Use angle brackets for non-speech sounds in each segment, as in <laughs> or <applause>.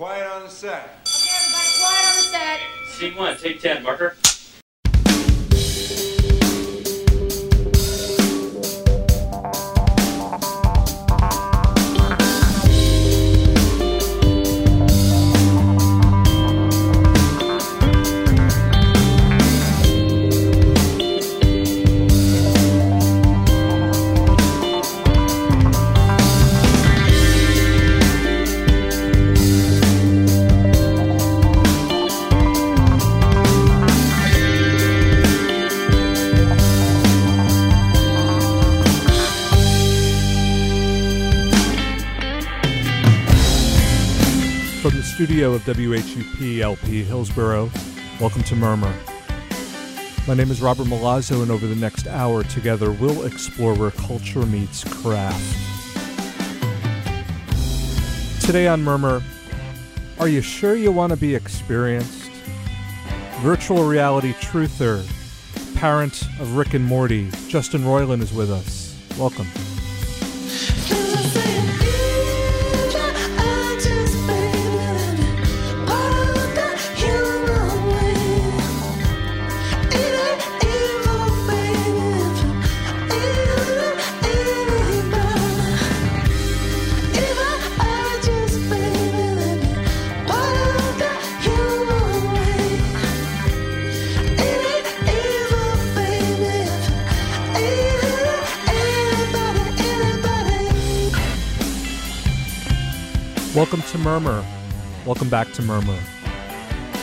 Quiet on the set. Okay, everybody, quiet on the set. Scene one, take 10, marker. Studio of WHUP LP Hillsborough, welcome to Murmur. My name is Robert Milazzo, and over the next hour together, we'll explore where culture meets craft. Today on Murmur, are you sure you want to be experienced? Virtual reality truther, parent of Rick and Morty, Justin Roiland is with us. Welcome. Murmur. Welcome back to Murmur.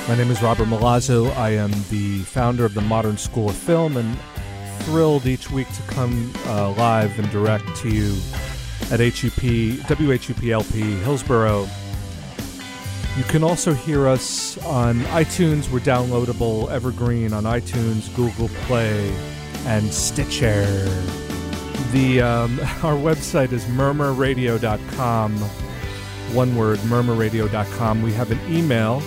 My name is Robert Milazzo. I am the founder of the Modern School of Film and thrilled each week to come uh, live and direct to you at HUP, WHUPLP Hillsborough. You can also hear us on iTunes. We're downloadable evergreen on iTunes, Google Play, and Stitcher. The um, <laughs> our website is murmurradio.com one word, murmurradio.com. We have an email,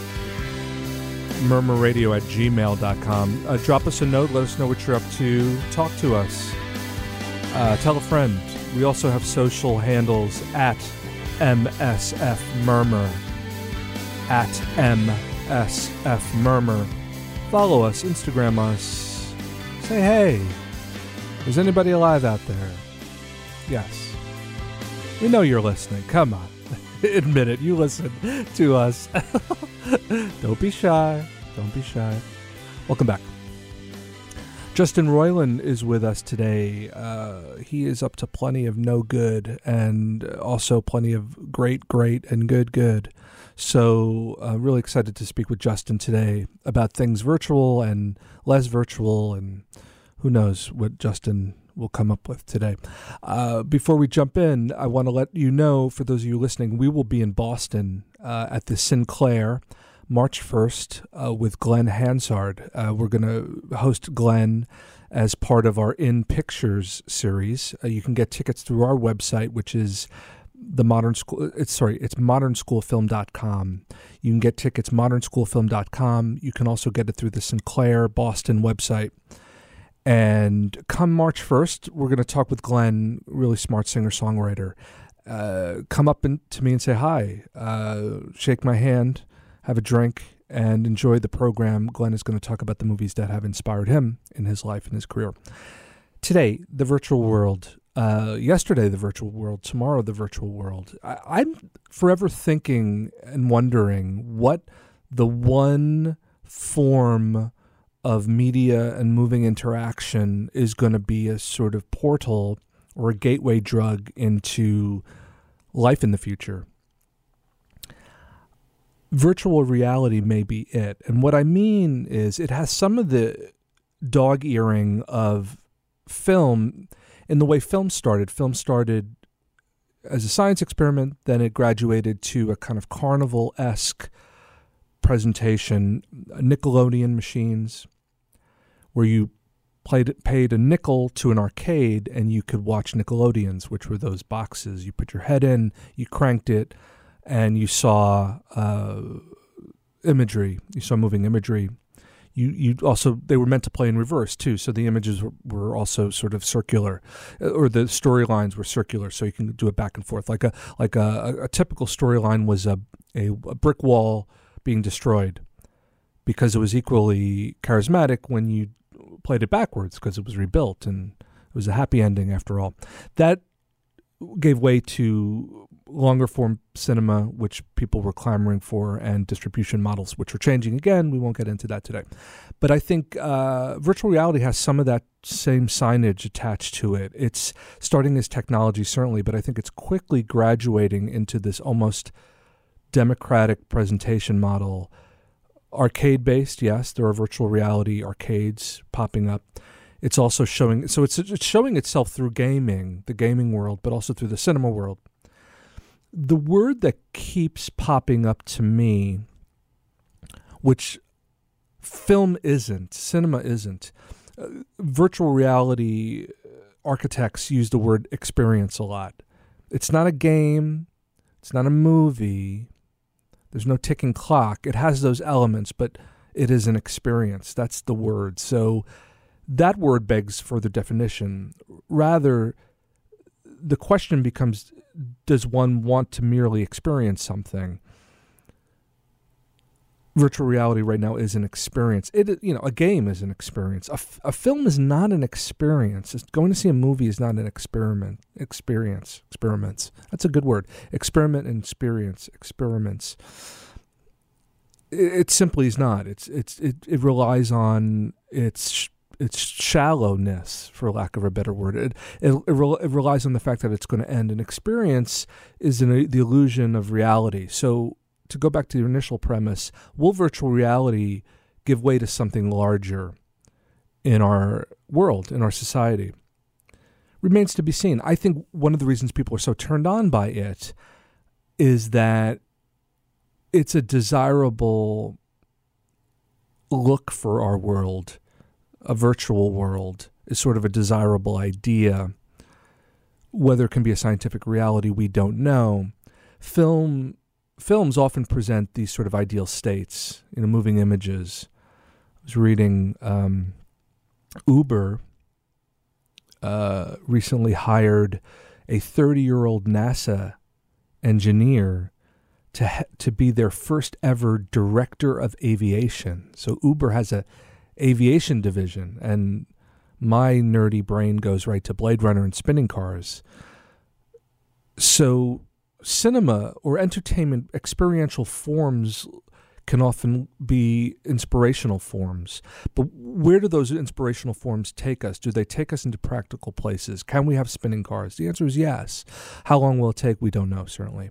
murmurradio at gmail.com. Uh, drop us a note, let us know what you're up to, talk to us, uh, tell a friend. We also have social handles at MSF Murmur, at MSF Murmur. Follow us, Instagram us, say hey. Is anybody alive out there? Yes. We know you're listening. Come on. <laughs> admit it. You listen to us. <laughs> Don't be shy. Don't be shy. Welcome back. Justin Roiland is with us today. Uh, he is up to plenty of no good and also plenty of great, great, and good, good. So, uh, really excited to speak with Justin today about things virtual and less virtual, and who knows what Justin will come up with today. Uh, before we jump in, I want to let you know, for those of you listening, we will be in Boston uh, at the Sinclair March 1st uh, with Glen Hansard. Uh, we're going to host Glenn as part of our In Pictures series. Uh, you can get tickets through our website, which is the modern school it's sorry it's modernschoolfilm.com you can get tickets modernschoolfilm.com you can also get it through the sinclair boston website and come March 1st, we're going to talk with Glen, really smart singer songwriter. Uh, come up and, to me and say hi, uh, shake my hand, have a drink, and enjoy the program. Glen is going to talk about the movies that have inspired him in his life and his career. Today, the virtual world. Uh, yesterday, the virtual world. Tomorrow, the virtual world. I, I'm forever thinking and wondering what the one form of media and moving interaction is going to be a sort of portal or a gateway drug into life in the future. Virtual reality may be it. And what I mean is, it has some of the dog earing of film in the way film started. Film started as a science experiment, then it graduated to a kind of carnival esque presentation, Nickelodeon machines, where you played paid a nickel to an arcade and you could watch Nickelodeons, which were those boxes. You put your head in, you cranked it, and you saw uh, imagery. You saw moving imagery. you you also they were meant to play in reverse too. So the images were, also sort of circular, uh, or the storylines were circular, so you can do it back and forth. Like a like a, a typical storyline was a a brick wall being destroyed because it was equally charismatic when you played it backwards because it was rebuilt and it was a happy ending after all. That gave way to longer form cinema, which people were clamoring for, and distribution models, which are changing again. We won't get into that today. But I think uh, virtual reality has some of that same signage attached to it. It's starting as technology, certainly, but I think it's quickly graduating into this almost democratic presentation model. Arcade based, yes, there are virtual reality arcades popping up. It's also showing, so it's, it's showing itself through gaming, the gaming world, but also through the cinema world the word that keeps popping up to me, which film isn't, cinema isn't, uh, virtual reality architects use the word experience a lot. It's not a game, it's not a movie, there's no ticking clock. It has those elements, but it is an experience. That's the word. So that word begs further definition. Rather, the question becomes does one want to merely experience something? Virtual reality right now is an experience. It you know a game is an experience. A, f- a film is not an experience. It's going to see a movie is not an experiment. Experience experiments. That's a good word. Experiment and experience experiments. It, it simply is not. It's it's it, it relies on its its shallowness, for lack of a better word. It, it, it, it relies on the fact that it's going to end. An experience is an, the illusion of reality. So, to go back to the initial premise, will virtual reality give way to something larger in our world, in our society? Remains to be seen. I think one of the reasons people are so turned on by it is that it's a desirable look for our world a virtual world is sort of a desirable idea. Whether it can be a scientific reality, we don't know. Film films often present these sort of ideal states, you know, moving images. I was reading um, Uber uh, recently hired a 30 year old NASA engineer to to be their first ever director of aviation. So Uber has a aviation division, and my nerdy brain goes right to Blade Runner and spinning cars. So, cinema or entertainment experiential forms can often be inspirational forms. But where do those inspirational forms take us? Do they take us into practical places? Can we have spinning cars? The answer is yes. How long will it take? We don't know, certainly.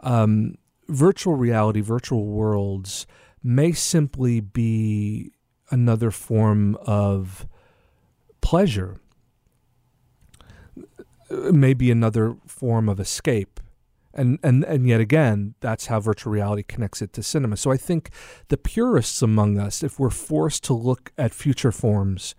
Um, virtual reality, virtual worlds may simply be another form of pleasure, maybe another form of escape. And, and and yet again, that's how virtual reality connects it to cinema. So I think the purists among us, if we're forced to look at future forms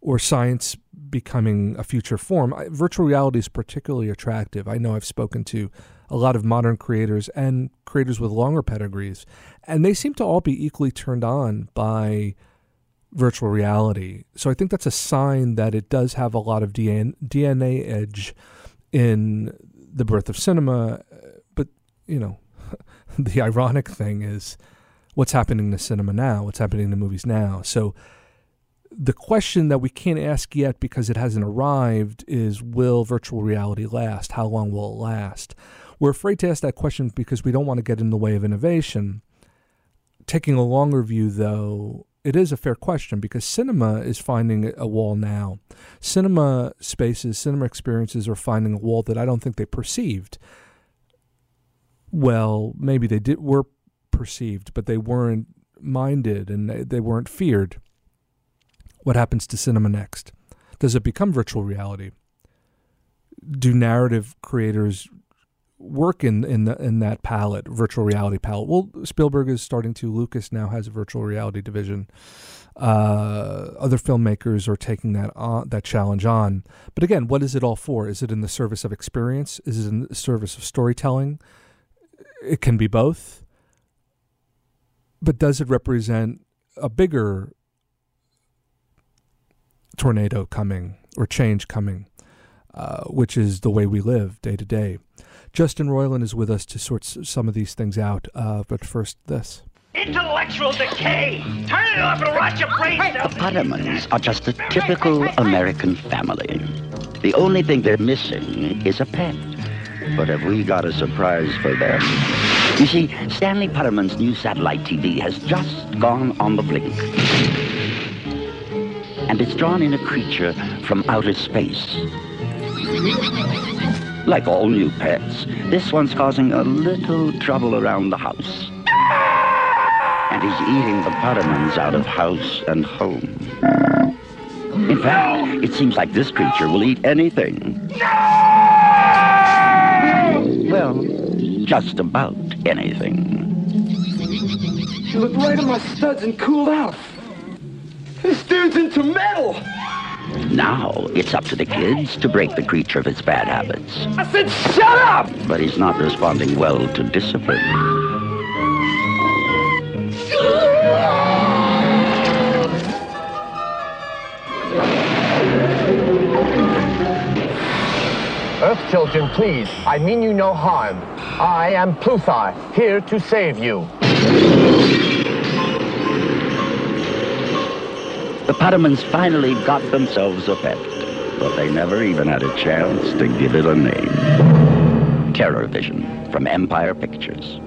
or science becoming a future form, virtual reality is particularly attractive. I know I've spoken to a lot of modern creators and creators with longer pedigrees, and they seem to all be equally turned on by virtual reality. So I think that's a sign that it does have a lot of DNA edge in the birth of cinema. You know, <laughs> the ironic thing is what's happening to cinema now, what's happening to movies now. So the question that we can't ask yet because it hasn't arrived is will virtual reality last? How long will it last? We're afraid to ask that question because we don't want to get in the way of innovation. Taking a longer view, though, it is a fair question because cinema is finding a wall now. Cinema spaces, cinema experiences are finding a wall that I don't think they perceived. Well, maybe they did were perceived, but they weren't minded and they, they weren't feared. What happens to cinema next? Does it become virtual reality? Do narrative creators work in in the, in that palette, virtual reality palette. Well, Spielberg is starting to. Lucas now has a virtual reality division. Uh, other filmmakers are taking that on, that challenge on. But again, what is it all for? Is it in the service of experience? Is it in the service of storytelling? It can be both. But does it represent a bigger tornado coming or change coming, uh, which is the way we live day to day. Justin Roiland is with us to sort some of these things out. Uh, but first, this. Intellectual decay! Turn it off and rot your brains out! The Pottermans are just a typical American family. The only thing they're missing is a pet. But have we got a surprise for them? You see, Stanley Potterman's new satellite TV has just gone on the blink. And it's drawn in a creature from outer space. Like all new pets, this one's causing a little trouble around the house. And he's eating the Pottermans out of house and home. In fact, it seems like this creature will eat anything. Well, just about anything. She looked right at my studs and cooled out. This dude's into metal! Now it's up to the kids to break the creature of its bad habits. I said shut up! But he's not responding well to discipline. <laughs> Earth children, please. I mean you no harm. I am Pluthar, here to save you. The Pottermans finally got themselves a pet, but they never even had a chance to give it a name. Terror Vision from Empire Pictures.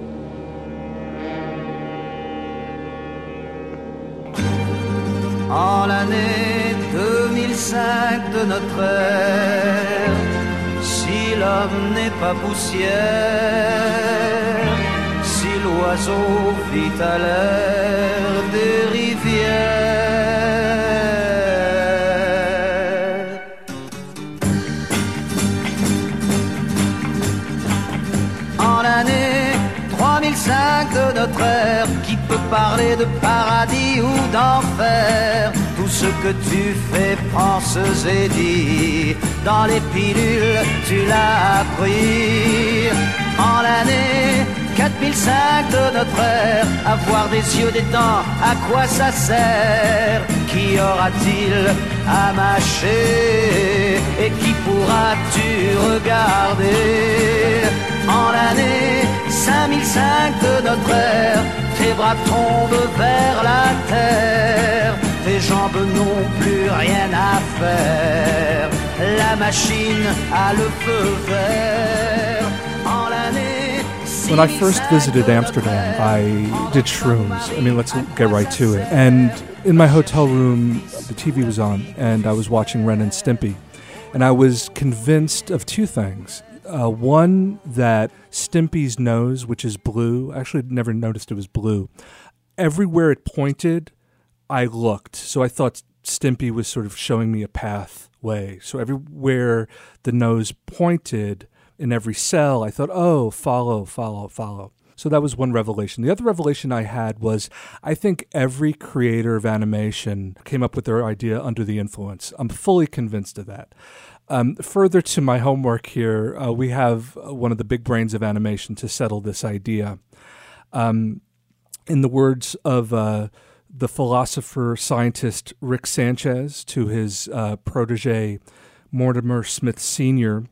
En l'année 2005 de notre ère, si l'homme n'est pas poussière, si l'oiseau vit à l'air des rivières. En l'année 3005 de notre ère, qui peut parler de paradis ou d'enfer Tout ce que tu fais, penses et dis, dans les tu l'as appris. En l'année 4005 de notre ère, avoir des yeux, des dents, à quoi ça sert? Qui aura-t-il à mâcher? Et qui pourras-tu regarder? En l'année 5005 de notre ère, tes bras tombent vers la terre, tes jambes n'ont plus rien à faire, la machine a le feu vert. En l'année When I first visited Amsterdam, I did shrooms. I mean, let's get right to it. And in my hotel room, the TV was on, and I was watching Ren and Stimpy. And I was convinced of two things. Uh, one, that Stimpy's nose, which is blue, I actually never noticed it was blue. Everywhere it pointed, I looked. So I thought Stimpy was sort of showing me a pathway. So everywhere the nose pointed, in every cell, I thought, oh, follow, follow, follow. So that was one revelation. The other revelation I had was I think every creator of animation came up with their idea under the influence. I'm fully convinced of that. Um, further to my homework here, uh, we have one of the big brains of animation to settle this idea. Um, in the words of uh, the philosopher scientist Rick Sanchez to his uh, protege Mortimer Smith Sr.,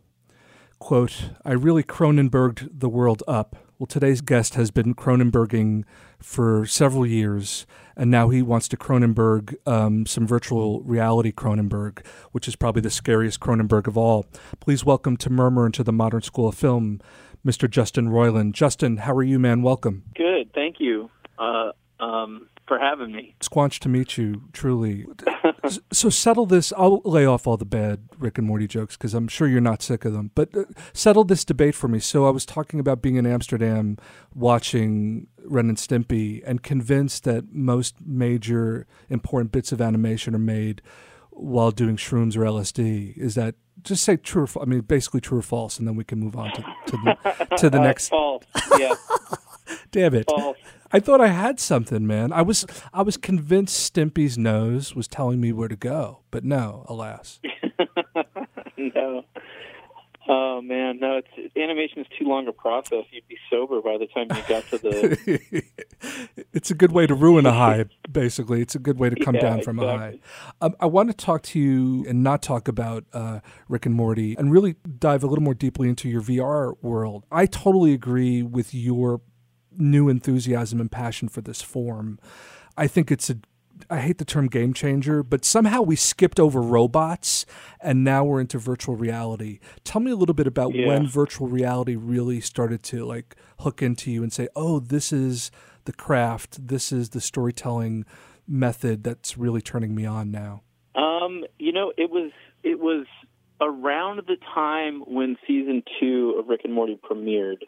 quote, I really Cronenberged the world up. Well, today's guest has been Cronenberging for several years, and now he wants to Cronenberg um, some virtual reality Cronenberg, which is probably the scariest Cronenberg of all. Please welcome to Murmur into the Modern School of Film, Mr. Justin Roiland. Justin, how are you, man? Welcome. Good, thank you uh, um, for having me. Squanch to meet you, truly. <laughs> so settle this. I'll lay off all the bad Rick and Morty jokes because I'm sure you're not sick of them. But uh, settle this debate for me. So I was talking about being in Amsterdam, watching Ren and Stimpy, and convinced that most major important bits of animation are made while doing shrooms or LSD. Is that just say true or false? I mean, basically true or false, and then we can move on to, to the to the <laughs> next. false. Yeah, <laughs> Damn it! false. I thought I had something, man. I was I was convinced Stimpy's nose was telling me where to go, but no, alas. <laughs> no. Oh man, no! It's animation is too long a process. You'd be sober by the time you got to the <laughs> it's a good way to ruin a high. <laughs> Basically, it's a good way to come Yeah, down from a high. Um, I want to talk to you and not talk about uh, Rick and Morty, and really dive a little more deeply into your VR world. I totally agree with your new enthusiasm and passion for this form. I think it's a I hate the term game changer, but somehow we skipped over robots and now we're into virtual reality. Tell me a little bit about Yeah. when virtual reality really started to like hook into you and say, "Oh, this is the craft. This is the storytelling method that's really turning me on now." Um, you know, it was it was around the time when season two of Rick and Morty premiered.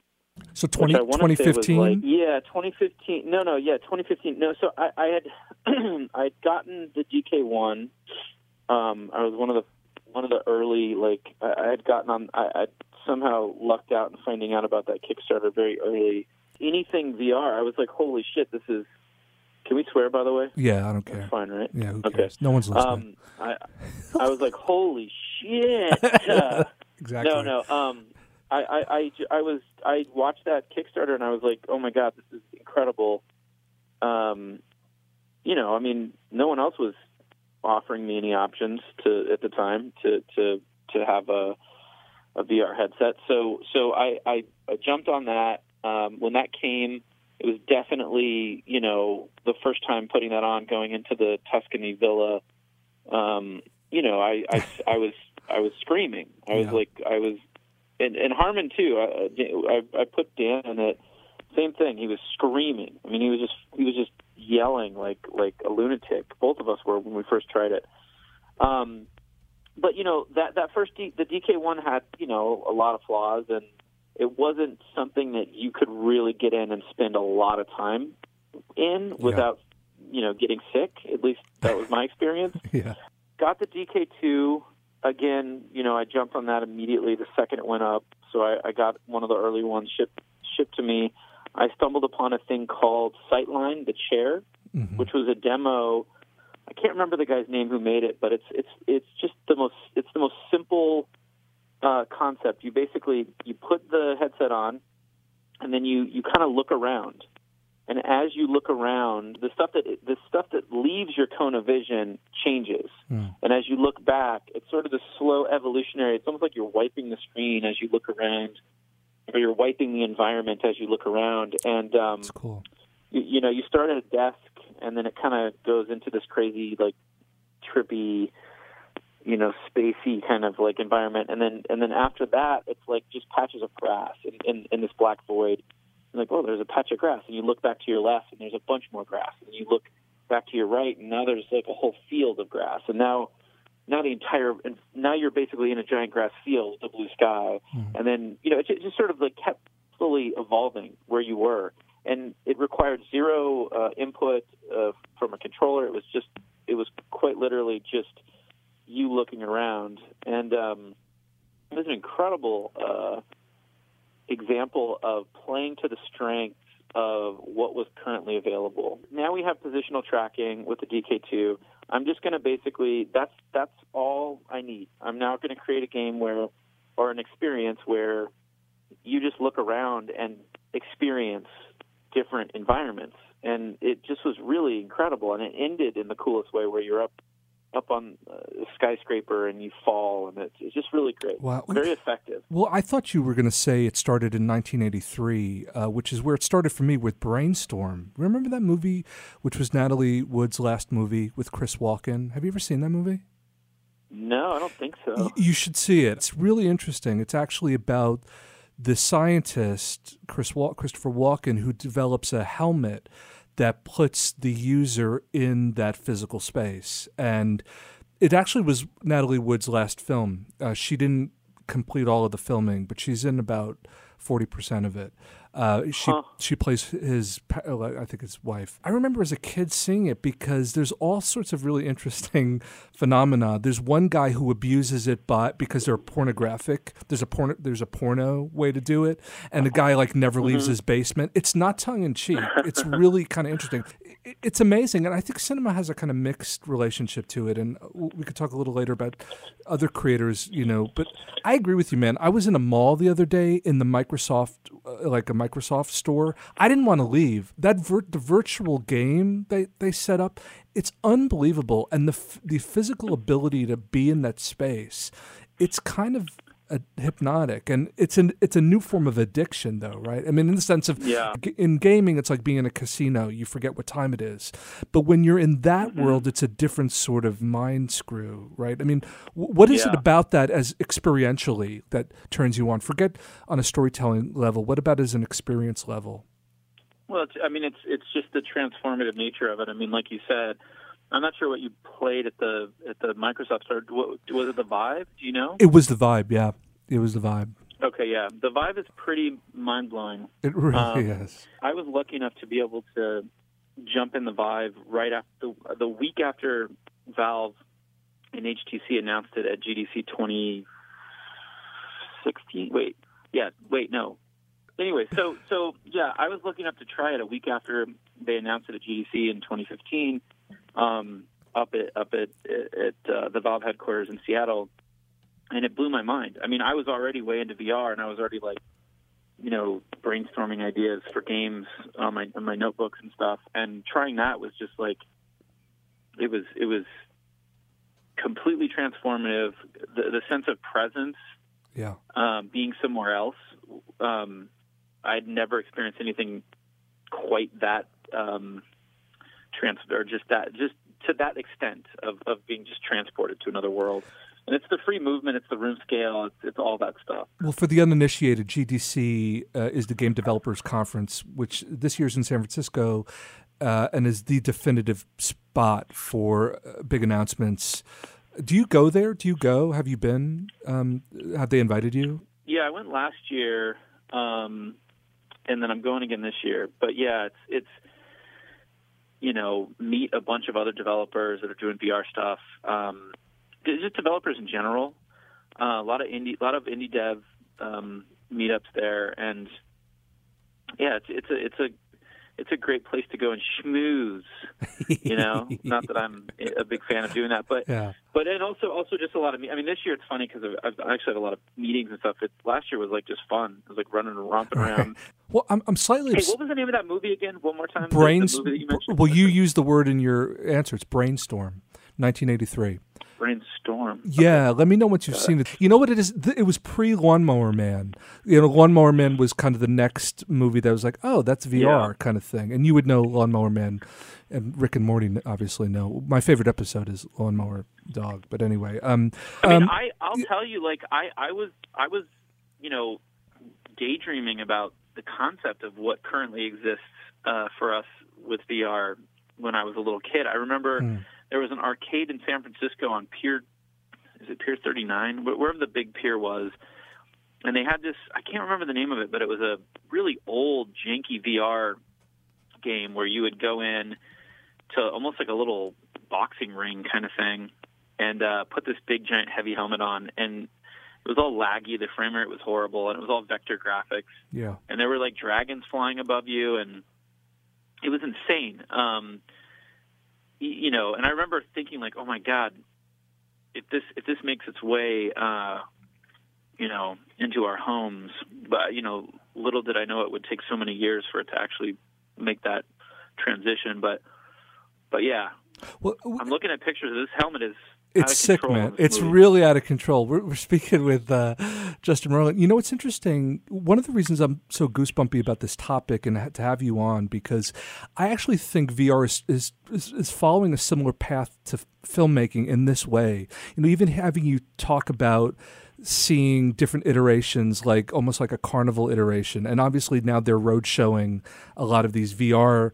So 20, I wanna say was 2015? like- yeah, 2015. No, no, yeah, 2015. No, so I, I had <clears throat> I had gotten the DK one. Um, I was one of the one of the early like I, I had gotten on. I, I somehow lucked out in finding out about that Kickstarter very early. Anything VR, I was like, holy shit, this is. Can we swear, by the way? yeah, I don't care. That's fine, right? Yeah, who Okay. cares? No one's listening. Um, I I was like, holy shit. <laughs> <laughs> Exactly. no, no. Um, I, I, I, I was, I watched that Kickstarter and I was like, oh my god, this is incredible. Um, you know, I mean, no one else was offering me any options to at the time to to to have a a VR headset. So so I I, I jumped on that. Um, when that came, it was definitely you know the first time putting that on, going into the Tuscany villa. Um, you know, I, I, I was I was screaming. I was Yeah. like I was, and, and Harmon too. I, I I put Dan in it. Same thing. He was screaming. I mean, he was just he was just yelling like like a lunatic. Both of us were when we first tried it. Um, but you know that that first D, the DK one had you know a lot of flaws, and it wasn't something that you could really get in and spend a lot of time in without you know getting sick. At least that was my experience. <laughs> Yeah. Got the DK2 again. You know, I jumped on that immediately the second it went up. So I, I got one of the early ones shipped shipped to me. I stumbled upon a thing called Sightline, the chair, Mhm. which was a demo. I can't remember the guy's name who made it, but it's it's it's just the most it's the most simple uh, concept. You basically you put the headset on, and then you you kind of look around, and as you look around, the stuff that the stuff that leaves your cone of vision changes, Mm. and as you look back, it's sort of the slow evolutionary. It's almost like you're wiping the screen as you look around, or you're wiping the environment as you look around, and um, It's cool. you, you know, you start at a desk and then it kind of goes into this crazy, like, trippy, you know, spacey kind of like environment, and then and then after that, it's like just patches of grass in, in, in this black void. Like, oh, there's a patch of grass, and you look back to your left, and there's a bunch more grass, and you look back to your right, and now there's like a whole field of grass, and now now the entire and now you're basically in a giant grass field, the blue sky, and then you know it ju- just sort of like kept slowly evolving where you were, and it required zero uh, input uh, from a controller. It was just it was quite literally just you looking around, and um, it was an incredible uh, example of playing to the strengths of what was currently available. Now we have positional tracking with the DK2. I'm just going to basically that's that's all I need. I'm now going to create a game where or an experience where you just look around and experience different environments and it just was really incredible and it ended in the coolest way where you're up up on a skyscraper and you fall and it's, it's just really great Wow. very effective Well, I thought you were going to say it started in 1983, uh, which is where it started for me with Brainstorm. Remember that movie, which was Natalie Wood's last movie with Chris Walken? Have you ever seen that movie? no i don't think so You should see it. It's really interesting. It's actually about the scientist Chris Wal- Christopher Walken who develops a helmet that puts the user in that physical space. And it actually was Natalie Wood's last film. Uh, she didn't complete all of the filming, but she's in about forty percent of it. Uh, she Huh. she plays his uh, I think his wife. I remember as a kid seeing it because there's all sorts of really interesting <laughs> phenomena. There's one guy who abuses it, but because they're pornographic, there's a porn there's a porno way to do it, and the guy like never leaves his basement. It's not tongue in cheek. It's really kind of interesting. It's amazing, and I think cinema has a kind of mixed relationship to it. And we could talk a little later about other creators, you know. But I agree with you, man. I was in a mall the other day in the Microsoft, uh, like a Microsoft store. I didn't want to leave. That vir- the virtual game they, they set up, it's unbelievable, and the f- the physical ability to be in that space, it's kind of uh, hypnotic, and it's an it's a new form of addiction, though, right? I mean, in the sense of Yeah. g- in gaming, it's like being in a casino; you forget what time it is. But when you're in that Mm-hmm. world, it's a different sort of mind screw, right? I mean, w- what is it about that as experientially that turns you on? Forget on a storytelling level. What about as an experience level? Well, it's, I mean, it's it's just the transformative nature of it. I mean, like you said, I'm not sure what you played at the at the Microsoft store. Was it the Vive? Do you know? It was the Vive, yeah. It was the Vive. Okay, yeah, the Vive is pretty mind blowing. It really Um, is. I was lucky enough to be able to jump in the Vive right after the, the week after Valve and HTC announced it at GDC 2016. Wait, yeah, wait, no. Anyway, so so yeah, I was lucky enough to try it a week after they announced it at GDC in 2015, um, up at up at at uh, the Valve headquarters in Seattle, and it blew my mind. I mean, I was already way into VR, and I was already like you know, brainstorming ideas for games on my on my notebooks and stuff. And trying that was just like it was it was completely transformative. The the sense of presence, Yeah. um, being somewhere else. Um, I'd never experienced anything quite that um, trans or just that just to that extent of, of being just transported to another world. And it's the free movement, it's the room scale, it's, it's all that stuff. Well, for the uninitiated, GDC uh, is the Game Developers Conference, which this year's in San Francisco, uh, and is the definitive spot for uh, big announcements. Do you go there? Do you go? Have you been? Um, have they invited you? Yeah, I went last year, um, and then I'm going again this year. But yeah, it's it's you know meet a bunch of other developers that are doing VR stuff. Um, just developers in general. Uh, a lot of indie, a lot of indie dev um, meetups there, and yeah, it's it's a it's a it's a great place to go and schmooze. You know, <laughs> not that I'm a big fan of doing that, but Yeah. but and also also just a lot of me. I mean, this year it's funny because I've I actually have a lot of meetings and stuff. It, last year was like just fun. It was like running and romping around. Well, I'm, I'm slightly. Hey, obs- what was the name of that movie again? One more time. The- Brains. The that you mentioned. well, you used the word in your answer. It's brainstorm, 1983. Brainstorm. Yeah, let me know once you've seen it. You know what it is? It was pre Lawnmower Man. You know, Lawnmower Man was kind of the next movie that was like, oh, that's VR Yeah. kind of thing. And you would know Lawnmower Man, and Rick and Morty obviously know. My favorite episode is Lawnmower Dog. But anyway, um, I mean, um, I I'll tell you, like I I was I was you know daydreaming about the concept of what currently exists uh, for us with VR when I was a little kid. I remember Hmm. There was an arcade in San Francisco on Pier is it Pier 39 wherever the big pier was. And they had this I can't remember the name of it, but it was a really old janky VR game where you would go in to almost like a little boxing ring kind of thing and uh, put this big giant heavy helmet on. And it was all laggy the frame rate was horrible and it was all vector graphics. Yeah, and there were like dragons flying above you and it was insane. Um you know and i remember thinking like oh my god if this if this makes its way uh you know into our homes but you know little did i know it would take so many years for it to actually make that transition but but yeah. Well, i'm looking at pictures this helmet is it's sick, man. It's movie. really out of control. We're, we're speaking with uh, Justin Merlin. You know what's interesting? One of the reasons I'm so goosebumpy about this topic and to have you on because I actually think VR is is, is, is following a similar path to f- filmmaking in this way. You know, even having you talk about seeing different iterations, like almost like a carnival iteration, and obviously now they're road showing a lot of these VR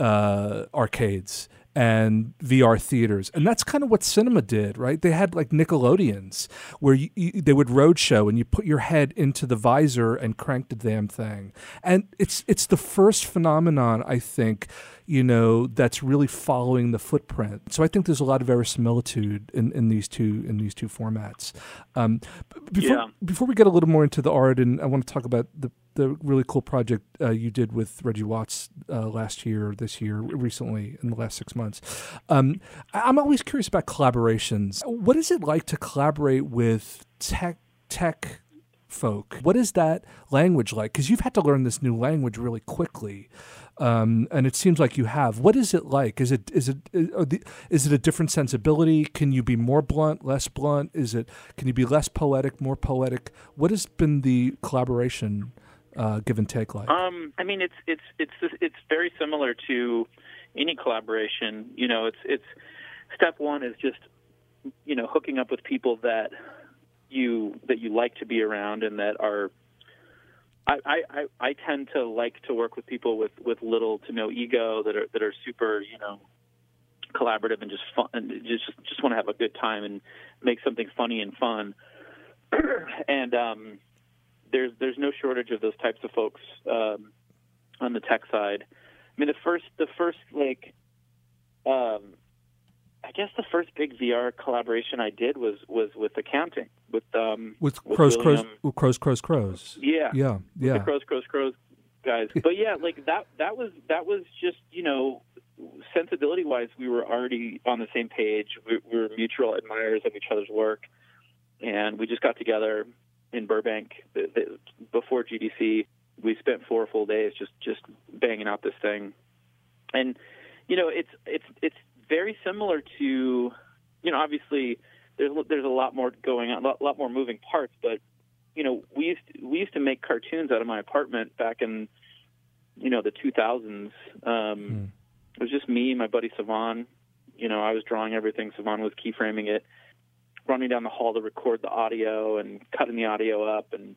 uh, arcades and VR theaters. And that's kind of what cinema did, right? They had like Nickelodeons where you, you, they would roadshow and you put your head into the visor and crank the damn thing. And it's it's the first phenomenon I think, you know, that's really following the footprint. So I think there's a lot of verisimilitude in, in these two in these two formats. Um, before, Yeah. before we get a little more into the art, and I want to talk about the the really cool project uh, you did with Reggie Watts uh, last year, this year, recently in the last six months. Um, I'm always curious about collaborations. What is it like to collaborate with tech tech folk. What is that language like? Because you've had to learn this new language really quickly, um, and it seems like you have. What is it like? Is it is it the, is it a different sensibility? Can you be more blunt, less blunt? Is it can you be less poetic, more poetic? What has been the collaboration uh, give and take like? Um, I mean, it's it's it's it's very similar to any collaboration. You know, it's it's step one is just you know hooking up with people that you that you like to be around and that are I, I, I tend to like to work with people with, with little to no ego that are that are super you know collaborative and just fun and just just want to have a good time and make something funny and fun <clears throat> and um, there's there's no shortage of those types of folks um, on the tech side. I mean the first the first like um, I guess the first big VR collaboration I did was was with accounting with um with, with crows, crows, with crows, crows, crows. yeah. Yeah, yeah. the crows crows crows guys. But yeah like that that was that was just you know sensibility wise we were already on the same page. We, we were mutual admirers of each other's work. And we just got together in Burbank the, the, before GDC we spent four full days just just banging out this thing. And you know it's it's it's very similar to you know obviously there's there's a lot more going on a lot, lot more moving parts but you know we used to, we used to make cartoons out of my apartment back in you know the 2000s um it was just me and my buddy Savan. You know I was drawing everything. Savan was keyframing it running down the hall to record the audio and cutting the audio up and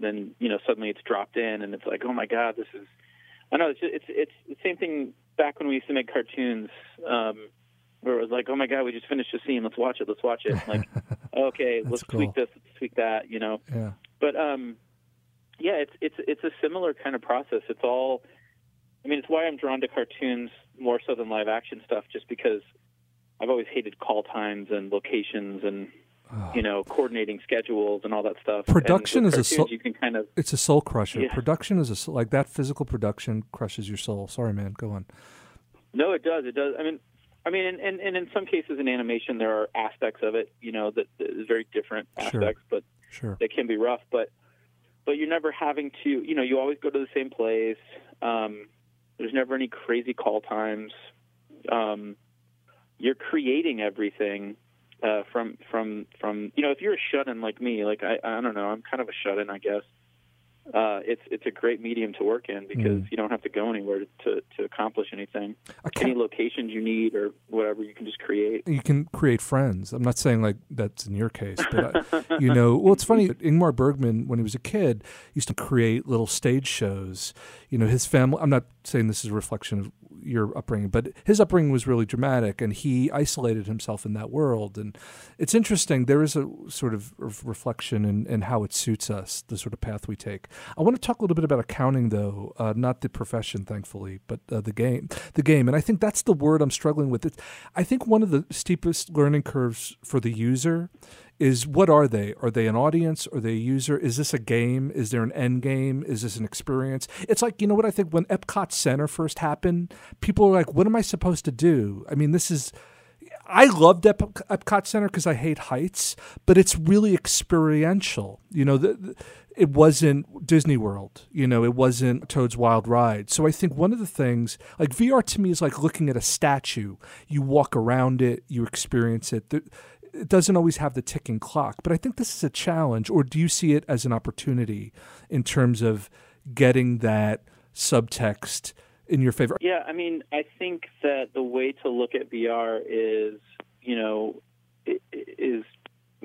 then you know suddenly it's dropped in and it's like oh my god this is I know it's it's it's the same thing back when we used to make cartoons. Um it was like oh my god we just finished a scene let's watch it let's watch it like <laughs> okay let's cool. tweak this let's tweak that you know Yeah. but um yeah it's it's it's a similar kind of process it's all I mean it's why I'm drawn to cartoons more so than live action stuff just because I've always hated call times and locations and you know coordinating schedules and all that stuff Production is a cartoons, so- you can kind of It's a soul crusher. Yeah. Production is a like that physical production crushes your soul. Sorry, man. Go on. No, it does. It does. I mean, I mean, and, and, and in some cases in animation, there are aspects of it, you know, that, that is very different Sure. aspects, but Sure. they can be rough. But but you're never having to, you know, you always go to the same place. Um, there's never any crazy call times. Um, you're creating everything uh, from from from you know, if you're a shut-in like me, like I I don't know, I'm kind of a shut-in, I guess. Uh, it's it's a great medium to work in because Mm. you don't have to go anywhere to to accomplish anything any locations you need or whatever you can just create. you can create friends. I'm not saying like that's in your case, but I, <laughs> you know, well, it's funny. Ingmar Bergman, when he was a kid, used to create little stage shows. You know, his family. I'm not saying this is a reflection of your upbringing, but his upbringing was really dramatic, and he isolated himself in that world. And it's interesting. There is a sort of reflection in, in how it suits us, the sort of path we take. I want to talk a little bit about accounting, though, uh, not the profession, thankfully, but uh, the game. The game, and I think that's the word I'm struggling with. It, I think one of the steepest learning curves for the user is what are they? Are they an audience? Are they a user? Is this a game? Is there an end game? Is this an experience? It's like, you know what I think when Epcot Center first happened, people were like, what am I supposed to do? I mean, this is. I loved Ep- Epcot Center because I hate heights, but it's really experiential. You know, the, the- it wasn't Disney World. You know, it wasn't Toad's Wild Ride. So I think one of the things, like VR to me, is like looking at a statue. You walk around it, you experience it. It doesn't always have the ticking clock, but I think this is a challenge. Or do you see it as an opportunity in terms of getting that subtext in your favor? Yeah, I mean, I think that the way to look at VR is, you know, is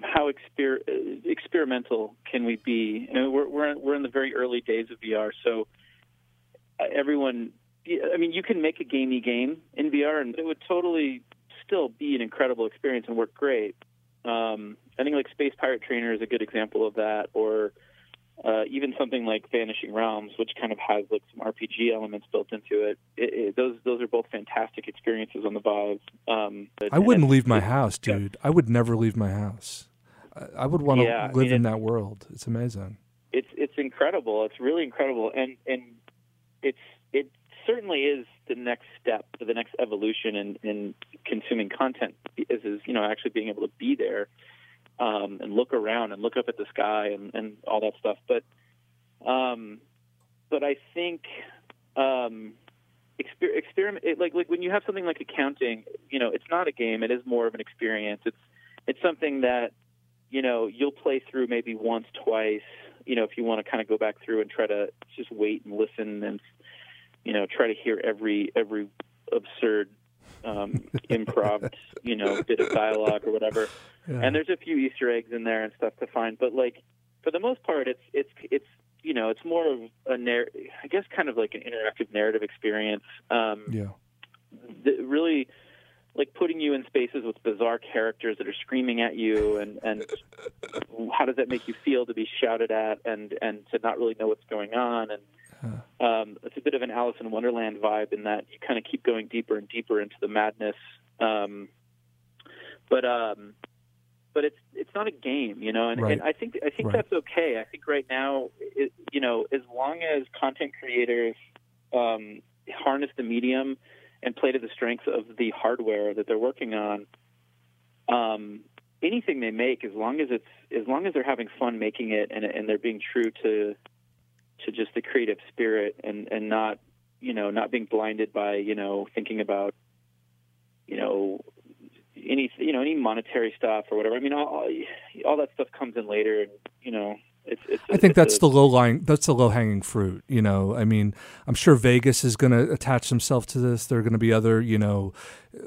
how exper- experimental can we be? You know, we're we're we're in the very early days of VR, so uh, everyone. I mean, you can make a gamey game in VR, and it would totally still be an incredible experience and work great. Um, I think like Space Pirate Trainer is a good example of that, or uh, even something like Vanishing Realms, which kind of has like some RPG elements built into it. it, it those those are both fantastic experiences on the Vive. Um, I wouldn't leave my house, dude. I would never leave my house. I, I would want to Yeah, I live mean, in that world. It's amazing. It's it's incredible. It's really incredible, and and it's it certainly is the next step, the next evolution in, in consuming content. Is is you know actually being able to be there. um, and look around and look up at the sky and, and all that stuff. But um, but I think um, exper- experiment it, like like when you have something like accounting, you know, it's not a game. It is more of an experience. It's it's something that you know you'll play through maybe once, twice. You know, if you want to kind of go back through and try to just wait and listen and you know try to hear every every absurd um, <laughs> improv, you know, bit of dialogue or whatever. Yeah. And there's a few Easter eggs in there and stuff to find, but like for the most part, it's it's it's you know it's more of a narr- I guess kind of like an interactive narrative experience. Um, yeah. that really like putting you in spaces with bizarre characters that are screaming at you and and how does that make you feel to be shouted at and and to not really know what's going on and um, it's a bit of an Alice in Wonderland vibe in that you kind of keep going deeper and deeper into the madness um, but um, but it's it's not a game you know and, Right. and I think I think Right. that's okay I think right now it, you know as long as content creators um, harness the medium and play to the strengths of the hardware that they're working on. Um, anything they make, as long as it's as long as they're having fun making it and, and they're being true to to just the creative spirit and and not you know not being blinded by you know thinking about you know any you know any monetary stuff or whatever. I mean, all all, that stuff comes in later, and you know it's. it's I think that's a- the low lying. That's the low hanging fruit. You know, I mean, I'm sure Vegas is going to attach themselves to this. There are going to be other, you know,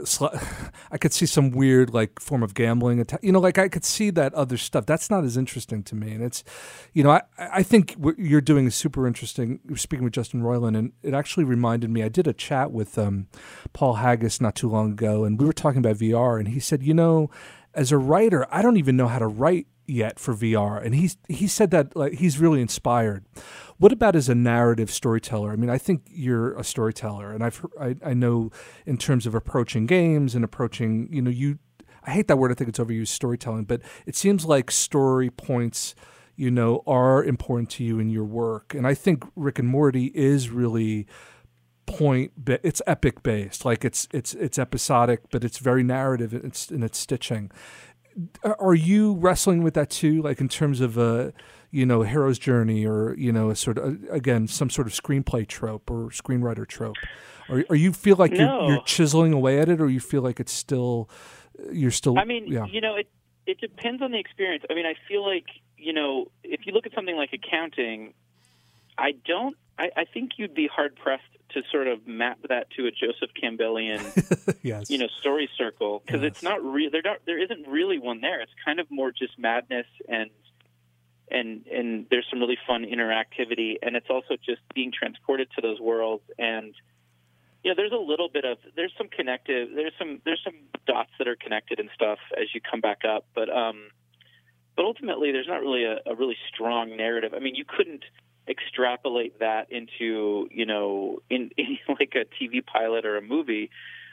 sl- <laughs> I could see some weird like form of gambling. atta- You know, like I could see that other stuff. That's not as interesting to me. And it's, you know, I I think what you're doing is super interesting. You're speaking with Justin Roiland, and it actually reminded me. I did a chat with um, Paul Haggis not too long ago, and we were talking about VR, and he said, you know, as a writer, I don't even know how to write yet for VR, and he's he said that like he's really inspired. What about as a narrative storyteller? I mean, I think you're a storyteller, and I've I, I know in terms of approaching games and approaching, you know, you. I hate that word. I think it's overused storytelling, but it seems like story points, you know, are important to you in your work, and I think Rick and Morty is really point it's epic based like it's it's it's episodic but it's very narrative its in its stitching are are you wrestling with that too? Like in terms of a you know a hero's journey or you know a sort of uh, again some sort of screenplay trope or screenwriter trope? Or, or you feel like you're, you're chiseling away at it or you feel like it's still uh, you're still I mean, yeah. you know, it it depends on the experience. I mean, I feel like you know, if you look at something like accounting, I don't. I, I think you'd be hard pressed to sort of map that to a Joseph Campbellian, <laughs> yes you know, story circle because Yes. it's not real. There not, there isn't really one there. It's kind of more just madness and and and there's some really fun interactivity, and it's also just being transported to those worlds and you know, there's a little bit of there's some connective there's some there's some dots that are connected and stuff as you come back up, but um, but ultimately there's not really a, a really strong narrative. I mean, you couldn't extrapolate that into you know in, <laughs> in like a TV pilot or a movie.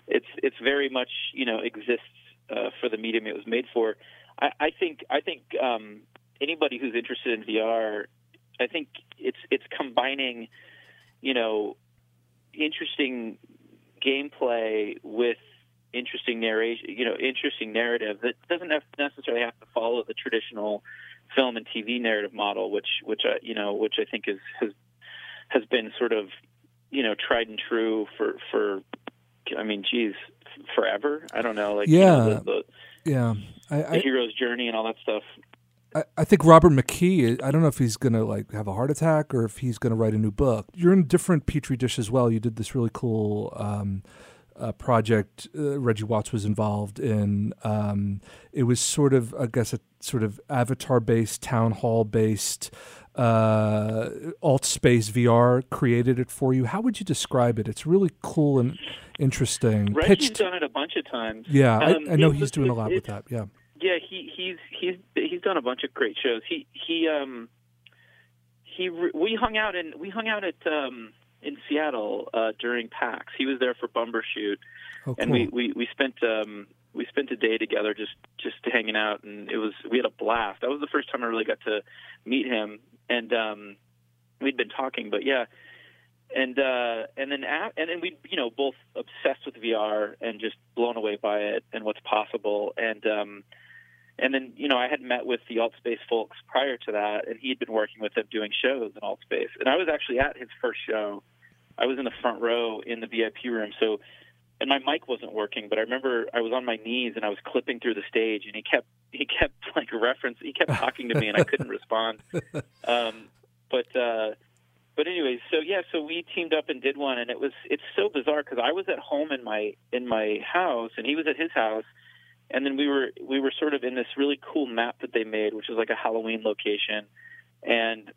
It's it's very much you know exists uh, for the medium it was made for. I, I think I think um, anybody who's interested in VR, I think it's it's combining you know interesting gameplay with interesting narration, you know, interesting narrative that doesn't have necessarily have to follow the traditional film and TV narrative model, which which I, you know, which I think is has has been sort of you know tried and true for for I mean, geez, forever. I don't know, like you know, Yeah. the, the, yeah I, the I, hero's journey and all that stuff. I, I think Robert McKee. I don't know if he's gonna like have a heart attack or if he's gonna write a new book. You're in a different petri dish as well. You did this really cool um, uh, project. Uh, Reggie Watts was involved in. Um, it was sort of, I guess, a sort of avatar-based, town hall-based, uh, AltspaceVR. Created it for you. How would you describe it? It's really cool and interesting. Reggie's Pitched. done it a bunch of times. Yeah, Um, I, I know he's was- doing a lot with that. Yeah. Yeah, he he's he's he's done a bunch of great shows. He he um he we hung out in we hung out at um in Seattle uh during PAX. He was there for Bumbershoot Oh, and we, we we spent um we spent a day together just just hanging out and it was we had a blast. That was the first time I really got to meet him and um we'd been talking, but yeah. And uh and then a- and then we you know both obsessed with VR and just blown away by it and what's possible and um and then you know I had met with the Altspace folks prior to that, and he'd been working with them doing shows in Altspace. And I was actually at his first show. I was in the front row in the VIP room, so and my mic wasn't working. But I remember I was on my knees and I was clipping through the stage, and he kept he kept <laughs> like reference, he kept talking to me, and I couldn't <laughs> respond. Um, but uh, but anyways, so yeah, so we teamed up and did one, and it was it's so bizarre because I was at home in my in my house, and he was at his house, and then we were we were sort of in this really cool map that they made, which was like a Halloween location, and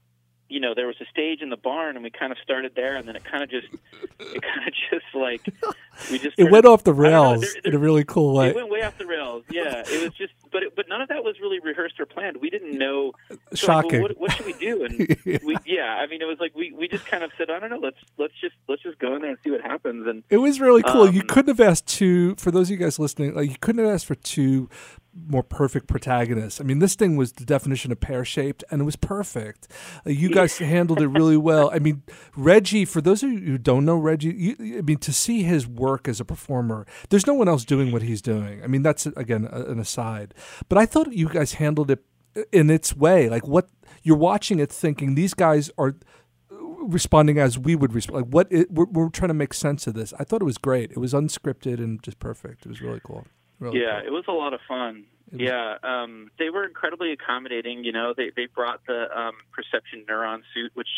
you know there was a stage in the barn, and we kind of started there, and then it kind of just it kind of <laughs> just like we just <laughs> It went off the don't know, rails there- in a really cool way. it went way off the rails. Yeah, it was just, but it, but none of that was really rehearsed or planned. We didn't know. so, like, well, Shocking. what, what should we do? And <laughs> we, yeah, I mean, it was like we, we just kind of said, I don't know, let's let's just let's just go in there and see what happens. And It was really cool. you Um, couldn't have asked two for those of you guys listening. Like you couldn't have asked for two more perfect protagonists. I mean, this thing was the definition of pear shaped, and it was perfect. Uh, you guys handled it really well. I mean, Reggie. For those of you who don't know Reggie, you, I mean, to see his work as a performer, there's no one else doing what he's doing. I mean, that's again a- an aside. But I thought you guys handled it in its way. Like what you're watching it, thinking these guys are responding as we would respond. Like what it, we're, we're trying to make sense of this. I thought it was great. It was unscripted and just perfect. It was really cool. Really yeah, cool. it was a lot of fun. Was- Yeah, um, they were incredibly accommodating. You know, they they brought the um, perception neuron suit, which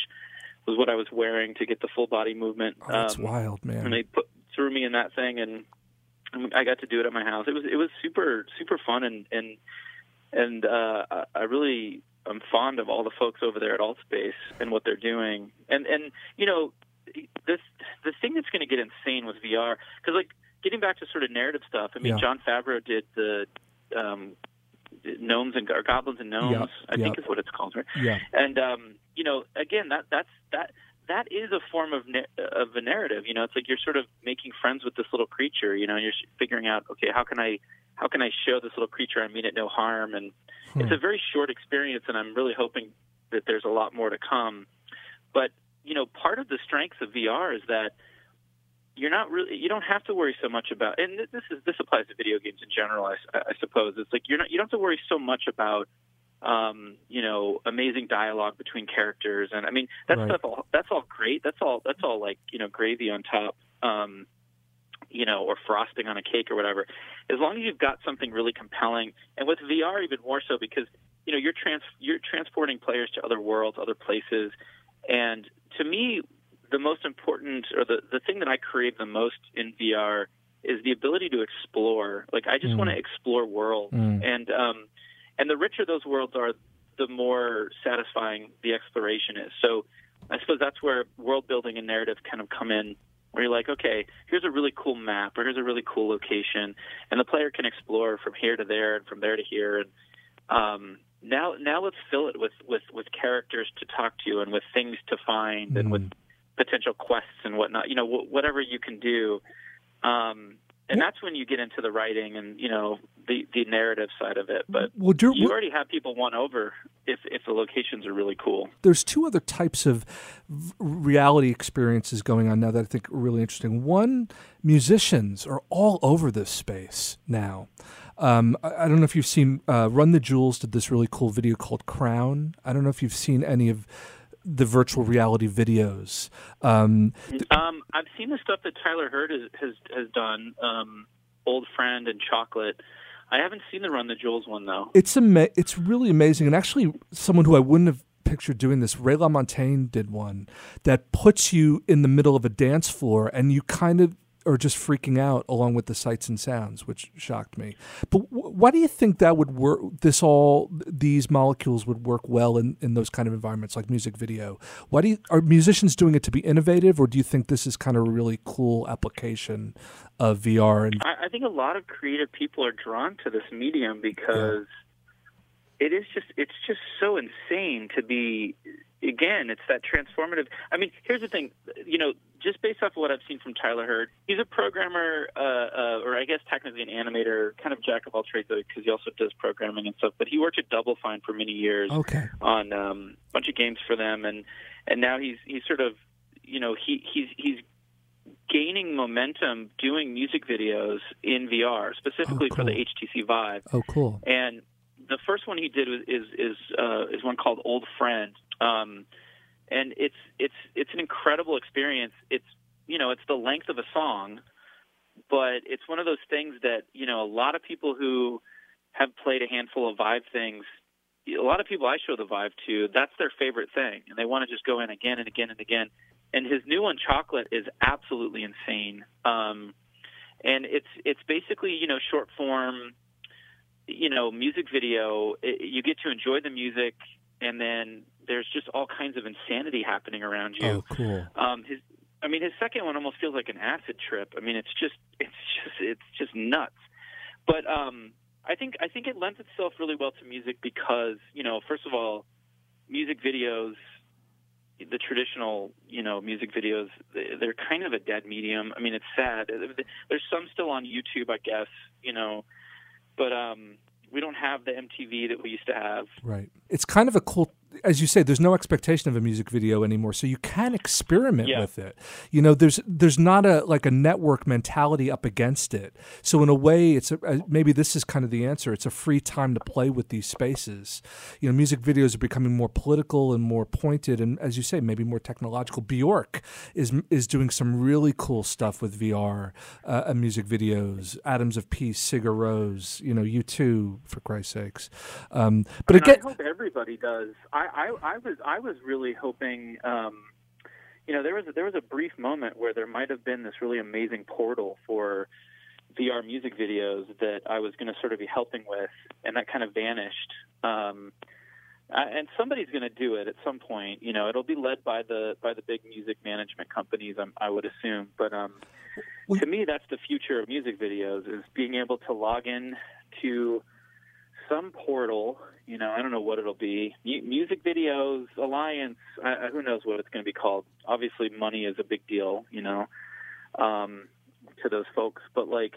was what I was wearing to get the full body movement. Oh, that's um, wild, man. and they put threw me in that thing and I got to do it at my house. It was it was super super fun and and and uh, I- really am fond of all the folks over there at Altspace and what they're doing. And and you know this the thing that's going to get insane with VR because like getting back to sort of narrative stuff. I mean, Yeah. Jon Favreau did the um, gnomes and or goblins and gnomes. Yep, I think is what it's called, right? yeah. and um, you know, again, that that's that that is a form of of a narrative. You know, it's like you're sort of making friends with this little creature. You know, you're figuring out, okay, how can I how can I show this little creature I mean it no harm? And hmm. it's a very short experience, and I'm really hoping that there's a lot more to come. But you know, part of the strengths of VR is that you're not really you don't have to worry so much about and this is this applies to video games in general I, I suppose it's like you're not you don't have to worry so much about um you know amazing dialogue between characters and i mean that's Right. stuff all that's all great that's all that's all like you know gravy on top um you know or frosting on a cake or whatever as long as you've got something really compelling and with vr even more so because you know you're trans you're transporting players to other worlds other places and to me the most important or the, the thing that I crave the most in VR is the ability to explore. Like I just Mm. want to explore worlds, Mm. and um, and the richer those worlds are, the more satisfying the exploration is. So I suppose that's where world building and narrative kind of come in. Where you're like, okay, here's a really cool map, or here's a really cool location, and the player can explore from here to there and from there to here, and um, now now let's fill it with with with characters to talk to and with things to find and with Mm. potential quests and whatnot. You know, wh- whatever you can do. Um, and that's when you get into the writing and you know the the narrative side of it. But Well, you already have people won over if if the locations are really cool. there's two other types of reality experiences going on now that I think are really interesting. One, musicians are all over this space now. Um, I, I don't know if you've seen uh, Run the Jewels did this really cool video called Crown. I don't know if you've seen any of the virtual reality videos. Um, Um, I've seen the stuff that Tyler Hurd has has, has done. Um, Old friend and chocolate. I haven't seen the Run the Jewels one though. it's ama- it's really amazing, and actually, someone who I wouldn't have pictured doing this, Ray LaMontagne did one that puts you in the middle of a dance floor, and you kind of are just freaking out along with the sights and sounds, which shocked me. But why do you think that would work? This all these molecules would work well in, in those kind of environments, like music video. Why do you, are musicians doing it to be innovative, or do you think this is kind of a really cool application of VR? And I, I think a lot of creative people are drawn to this medium because it is just it's just so insane to be again it's that transformative. I mean here's the thing you know just based off of what i've seen from tyler hurd he's a programmer uh, uh, or i guess technically an animator kind of jack of all trades because he also does programming and stuff but he worked at double fine for many years okay, on um, a bunch of games for them, and and now he's he's sort of you know he he's he's gaining momentum doing music videos in VR, specifically Oh, for the. HTC Vive, oh cool, and the first one he did is is uh, is one called Old Friend, um, and it's it's it's an incredible experience. It's you know it's the length of a song, but it's one of those things that you know a lot of people who have played a handful of Vive things. A lot of people I show the Vive to, that's their favorite thing, and they want to just go in again and again and again. And his new one, Chocolate, is absolutely insane. Um, and it's it's basically you know short form you know music video it, you get to enjoy the music and then there's just all kinds of insanity happening around you Oh, cool. um his i mean his second one almost feels like an acid trip i mean it's just it's just it's just nuts but um i think i think it lends itself really well to music because you know first of all music videos the traditional, you know, music videos, they're kind of a dead medium. I mean, it's sad. There's some still on YouTube, I guess, you know, but um, we don't have the MTV that we used to have. Right. It's kind of a cool, as you say. There's no expectation of a music video anymore, so you can experiment Yeah. with it. You know, there's there's not a like a network mentality up against it. So in a way, it's a, maybe this is kind of the answer. It's a free time to play with these spaces. You know, music videos are becoming more political and more pointed, and as you say, maybe more technological. Bjork is is doing some really cool stuff with VR uh, and music videos. Atoms for Peace, Sigur Rós, you know, U2, for Christ's sakes. Um, but And again, I hope everybody does. I, I, I was I was really hoping. Um, you know, there was a, there was a brief moment where there might have been this really amazing portal for VR music videos that I was going to sort of be helping with, and that kind of vanished. Um, and somebody's going to do it at some point. You know, it'll be led by the by the big music management companies, I'm, I would assume. But um, Well- to me, that's the future of music videos: is being able to log in to some portal. You know, I don't know what it'll be. Mu- Music Videos Alliance. I, I- who knows what it's going to be called? Obviously, money is a big deal. You know, um, to those folks. But like,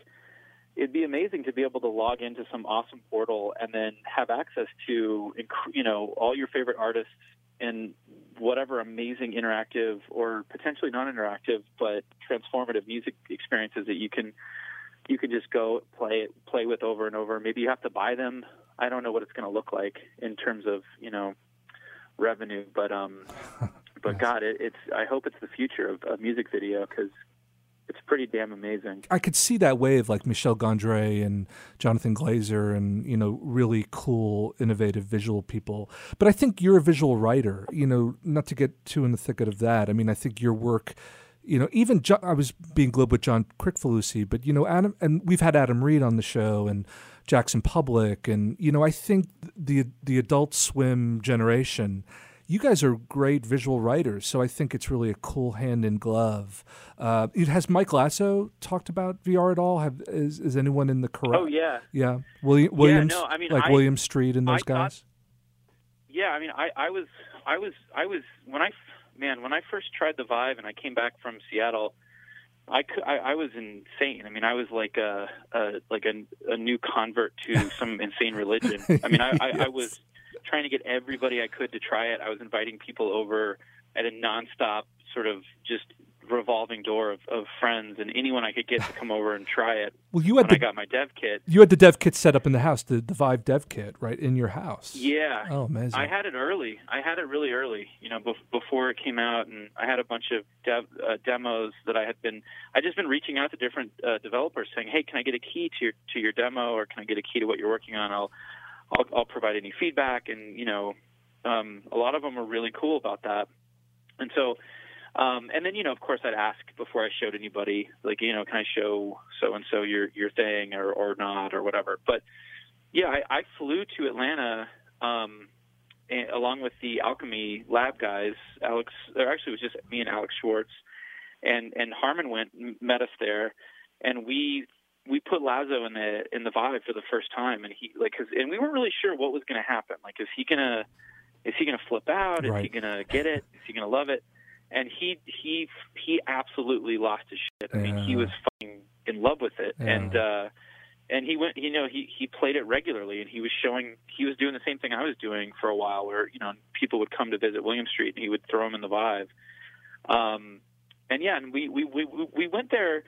it'd be amazing to be able to log into some awesome portal and then have access to, you know, all your favorite artists and whatever amazing interactive or potentially non-interactive but transformative music experiences that you can you can just go play play with over and over maybe you have to buy them i don't know what it's going to look like in terms of you know revenue but um <laughs> but god it, it's i hope it's the future of, of music video because it's pretty damn amazing I could see that wave like Michel Gondry and Jonathan Glazer and you know really cool innovative visual people. But I think you're a visual writer, you know, not to get too in the thicket of that. I mean, I think your work you know, even jo- I was being glib with John Kricfalusi, but you know, Adam and we've had Adam Reed on the show and Jackson Publick, and you know, I think the the Adult Swim generation, you guys are great visual writers, so I think it's really a cool hand in glove. Uh, it- has Mike Lazzo talked about VR at all? Have is, is anyone in the correct? oh yeah yeah, William Williams, no, I mean, like I- Williams Street and I those thought- guys. Yeah, I mean, I, I was, I was, I was when I, man, when I first tried the Vive and I came back from Seattle, I, cou- I, I was insane. I mean, I was like a, a like a, a new convert to <laughs> some insane religion. I mean, I, I, I was trying to get everybody I could to try it. I was inviting people over at a nonstop sort of just revolving door of, of friends and anyone I could get to come over and try it. Well, you had When I the got my dev kit, you had the dev kit set up in the house, the the Vive dev kit, right in your house. yeah, Oh, amazing. I had it early. I had it really early, you know, bef- before it came out, and I had a bunch of dev- uh, demos that I had been. I just been reaching out to different uh, developers, saying, "Hey, can I get a key to your to your demo, or can I get a key to what you're working on? I'll I'll, I'll provide any feedback." And you know, um, a lot of them were really cool about that. And so, um, and then you know, of course, I'd ask before I showed anybody, like, you know, can I show so and so your your thing or or not or whatever. But yeah, I, I flew to Atlanta. Um, and, along with the owlchemy lab guys alex or actually it was just me and alex schwartz and and harmon went met us there. And we we put lazzo in the in the Vive for the first time. And he like cause, and we weren't really sure what was going to happen. Like is he gonna is he gonna flip out? Is he gonna get it? Is he gonna love it and he he he absolutely lost his shit i mean he was fucking in love with it Yeah. and uh and he went you know he he played it regularly and he was showing he was doing the same thing i was doing for a while where you know people would come to visit williams street and he would throw them in the vive um and yeah and we we we we- we went there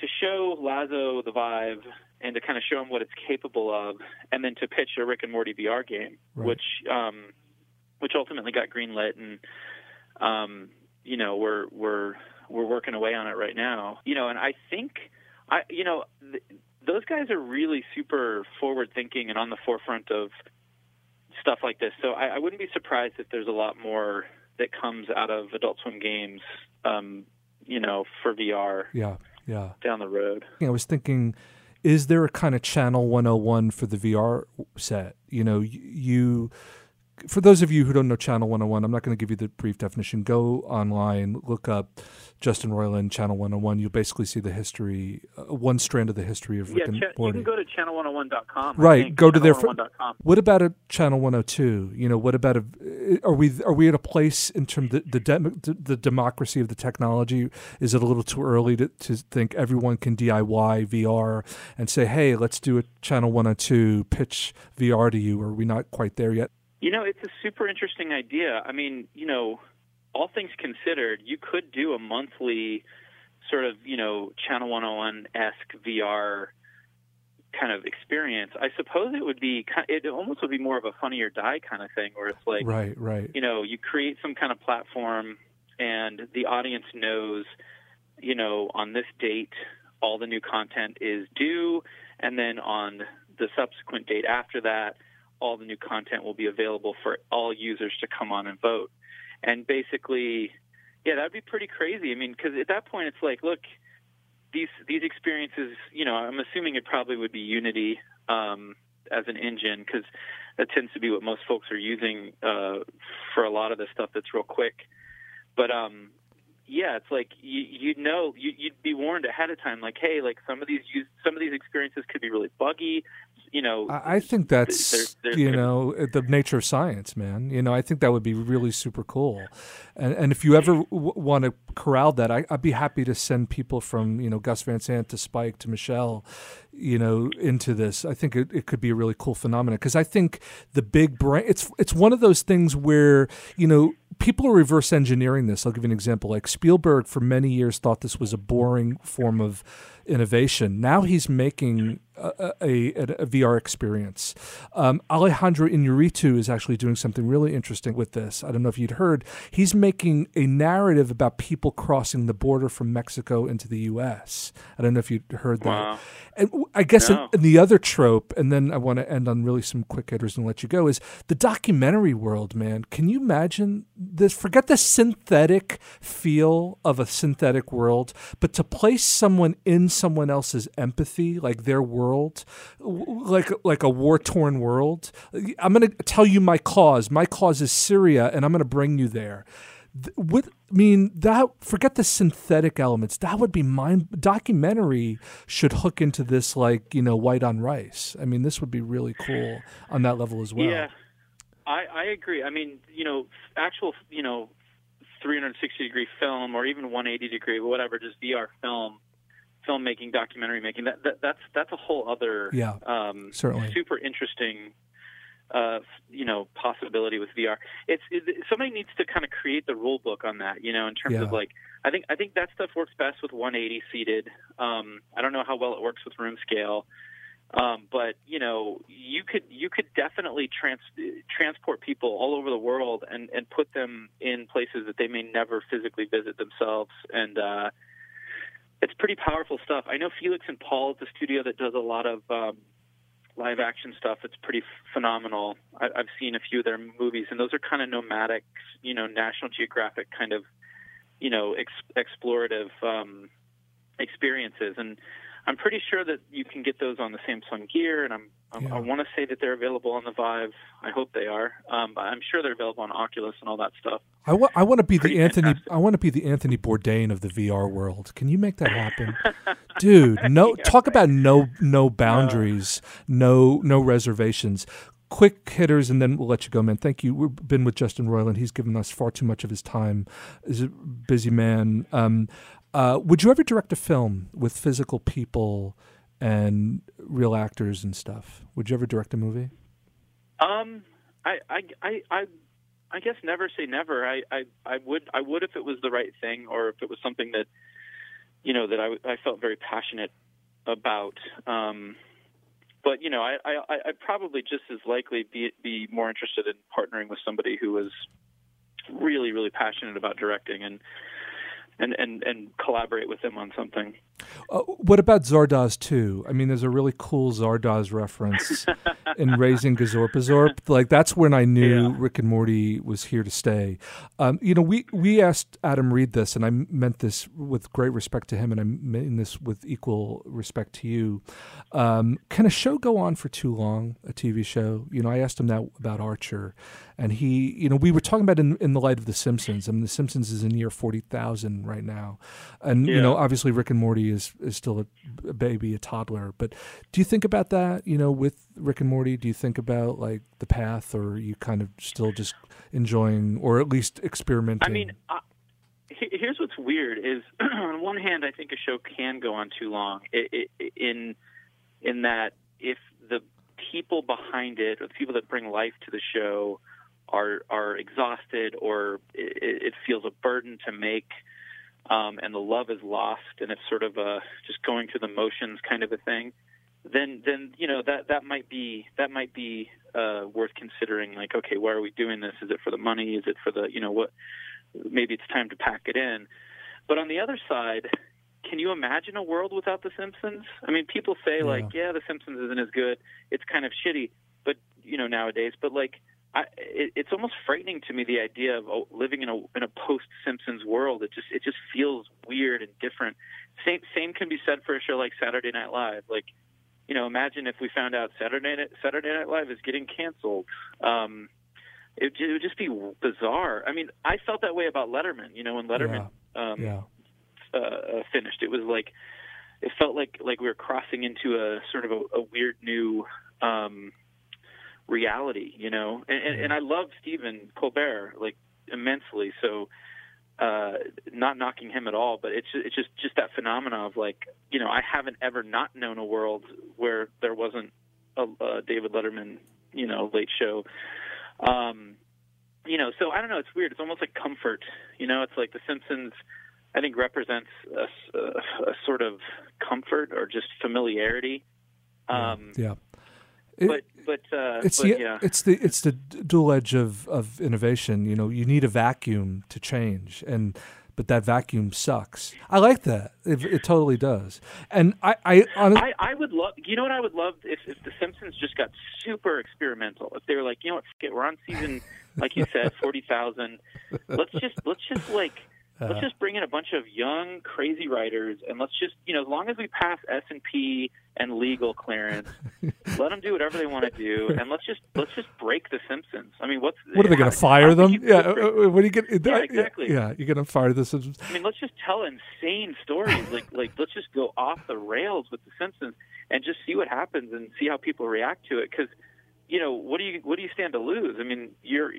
to show Lazzo the Vive and to kind of show him what it's capable of, and then to pitch a Rick and Morty VR game, Right. which um, which ultimately got greenlit, and um, you know we're we're we're working away on it right now. You know, and I think I you know th- those guys are really super forward thinking and on the forefront of stuff like this. So I, I wouldn't be surprised if there's a lot more that comes out of Adult Swim games, um, you know, for VR Yeah, yeah. down the road. I was thinking, is there a kind of channel 101 for the VR set? You know, you. For those of you who don't know Channel 101, I'm not going to give you the brief definition. Go online, look up Justin Roiland Channel 101. You'll basically see the history, uh, one strand of the history of Rick Yeah, and cha- you can go to channel101.com. Right, go to their fr- What about a channel 102? You know, what about a? Are we are we at a place in terms of the the, dem- the democracy of the technology? Is it a little too early to, to think everyone can DIY VR and say, hey, let's do a channel 102 pitch VR to you? Are we not quite there yet? You know, it's a super interesting idea. I mean, you know, all things considered, you could do a monthly sort of, you know, Channel 101 esque VR kind of experience. I suppose it would be, it almost would be more of a funny or die kind of thing where it's like, right, right. you know, you create some kind of platform and the audience knows, you know, on this date, all the new content is due. And then on the subsequent date after that, all the new content will be available for all users to come on and vote. And basically, yeah, that'd be pretty crazy. I mean, because at that point, it's like, look, these these experiences, you know, I'm assuming it probably would be Unity um, as an engine because that tends to be what most folks are using uh, for a lot of the stuff that's real quick. But um, yeah, it's like you you know you, you'd be warned ahead of time, like, hey, like some of these use, some of these experiences could be really buggy. You know, I I think that's you know the nature of science, man. You know, I think that would be really super cool. And and if you ever w- want to corral that, I, I'd be happy to send people from you know Gus Van Sant to Spike to Michel, you know, into this. I think it, it could be a really cool phenomenon because I think the big brain. It's it's one of those things where you know people are reverse engineering this. I'll give you an example. Like Spielberg, for many years, thought this was a boring form of innovation. Now he's making a, a, a VR experience. Um, Alejandro Inarritu is actually doing something really interesting with this. I don't know if you'd heard. He's making a narrative about people crossing the border from Mexico into the U.S. I don't know if you'd heard that. Wow. And I guess in- in the other trope, and then I want to end on really some quick hitters and let you go, is the documentary world, man. Can you imagine this? Forget the synthetic feel of a synthetic world, but to place someone in someone else's empathy, like their world, w- like like a war torn world. I'm going to tell you my cause. My cause is Syria, and I'm going to bring you there. Th- What I mean that forget the synthetic elements. That would be mind. Documentary should hook into this like you know white on rice. I mean this would be really cool on that level as well. Yeah, I, I agree. I mean, you know, actual, you know, 360 degree film or even 180 degree, whatever, just VR film, filmmaking, documentary making. That, that that's that's a whole other, Yeah, um, certainly. super interesting, uh, you know, possibility with VR. It's it, somebody needs to kind of create the rule book on that. You know, in terms Yeah. of like, I think I think that stuff works best with 180 seated. Um, I don't know how well it works with room scale. Um, but you know, you could you could definitely trans- transport people all over the world and and put them in places that they may never physically visit themselves, and uh, it's pretty powerful stuff. I know Felix and Paul at the studio that does a lot of um, live action stuff. It's pretty phenomenal. I, I've seen a few of their movies, and those are kind of nomadic, you know, National Geographic kind of, you know, ex- explorative um, experiences. And I'm pretty sure that you can get those on the Samsung Gear, and I'm, I'm Yeah. I want to say that they're available on the Vive. I hope they are. Um, I'm sure they're available on Oculus and all that stuff. I want I want to be Pretty the Anthony fantastic. I want to be the Anthony Bourdain of the VR world. Can you make that happen? <laughs> Dude, no <laughs> talk about no no boundaries, no no reservations. Quick hitters and then we'll let you go, man. Thank you. We've been with Justin Roiland. He's given us far too much of his time. He's a busy man. Um, uh, would you ever direct a film with physical people and real actors and stuff? Would you ever direct a movie? Um, I, I, I, I, I guess never say never. I, I, I would, I would if it was the right thing, or if it was something that, you know, that I, I felt very passionate about. Um, but you know, I, I I'd probably just as likely be be more interested in partnering with somebody who was really really passionate about directing and and and and collaborate with them on something. Uh, what about Zardoz 2? I mean, there's a really cool Zardoz reference <laughs> in Raising Gazorpazorp. Like that's when I knew Yeah. Rick and Morty was here to stay. Um, you know, we we asked Adam Reed this, and I meant this with great respect to him, and I mean this with equal respect to you. Um, can a show go on for too long? A TV show? You know, I asked him that about Archer, and he, you know, we were talking about in in the light of The Simpsons. I mean, The Simpsons is in year forty thousand right now, and you know, obviously Rick and Morty is is still a, a baby, a toddler. But do you think about that? You know, with Rick and Morty, do you think about like the path, or you kind of still just enjoying, or at least experimenting? I mean, uh, here's what's weird is <clears throat> on one hand, I think a show can go on too long. in in that if the people behind it, or the people that bring life to the show, are are exhausted, or it, it feels a burden to make, um, and the love is lost, and it's sort of a just going through the motions kind of a thing. Then, then you know that that might be that might be uh, worth considering. Like, okay, why are we doing this? Is it for the money? Is it for the you know what? maybe it's time to pack it in. But on the other side, can you imagine a world without The Simpsons? I mean, people say like, yeah, The Simpsons isn't as good. It's kind of shitty, but you know nowadays. But like, I, it, it's almost frightening to me the idea of oh, living in a in a post Simpsons world. It just it just feels weird and different. Same same can be said for a show like Saturday Night Live. Like, you know, imagine if we found out Saturday Night, Saturday Night Live is getting canceled. Um, it, it would just be bizarre. I mean, I felt that way about Letterman. You know, when Letterman um, yeah, uh, uh, finished, it was like it felt like like we were crossing into a sort of a, a weird new um, reality. You know, and, and, and I love Stephen Colbert like immensely. So uh, not knocking him at all, but it's just, it's just just that phenomena of like you know I haven't ever not known a world where there wasn't a, a David Letterman you know late show. Um, you know, so I don't know. It's weird. It's almost like comfort. You know, it's like The Simpsons. I think represents a a sort of comfort or just familiarity. Um, yeah. It- but but uh, it's but the yeah. it's the it's the dual edge of of innovation. You know, you need a vacuum to change, and but that vacuum sucks. I like that. It, it totally does. And I I, honest, I, I would love. You know what I would love if, if The Simpsons just got super experimental. If they were like, you know what, f- it, we're on season, like you said, forty thousand. Let's just let's just like let's just bring in a bunch of young crazy writers, and let's just you know as long as we pass S and legal clearance, <laughs> let them do whatever they want to do, and let's just let's just break The Simpsons. I mean, what's what are they going to fire them? Yeah. uh, uh, What are you going? Yeah, exactly. Yeah, you're going to fire the Simpsons. I mean, let's just tell insane stories. Like, like let's just go off the rails with The Simpsons and just see what happens and see how people react to it. Because, you know, what do you what do you stand to lose? I mean, you're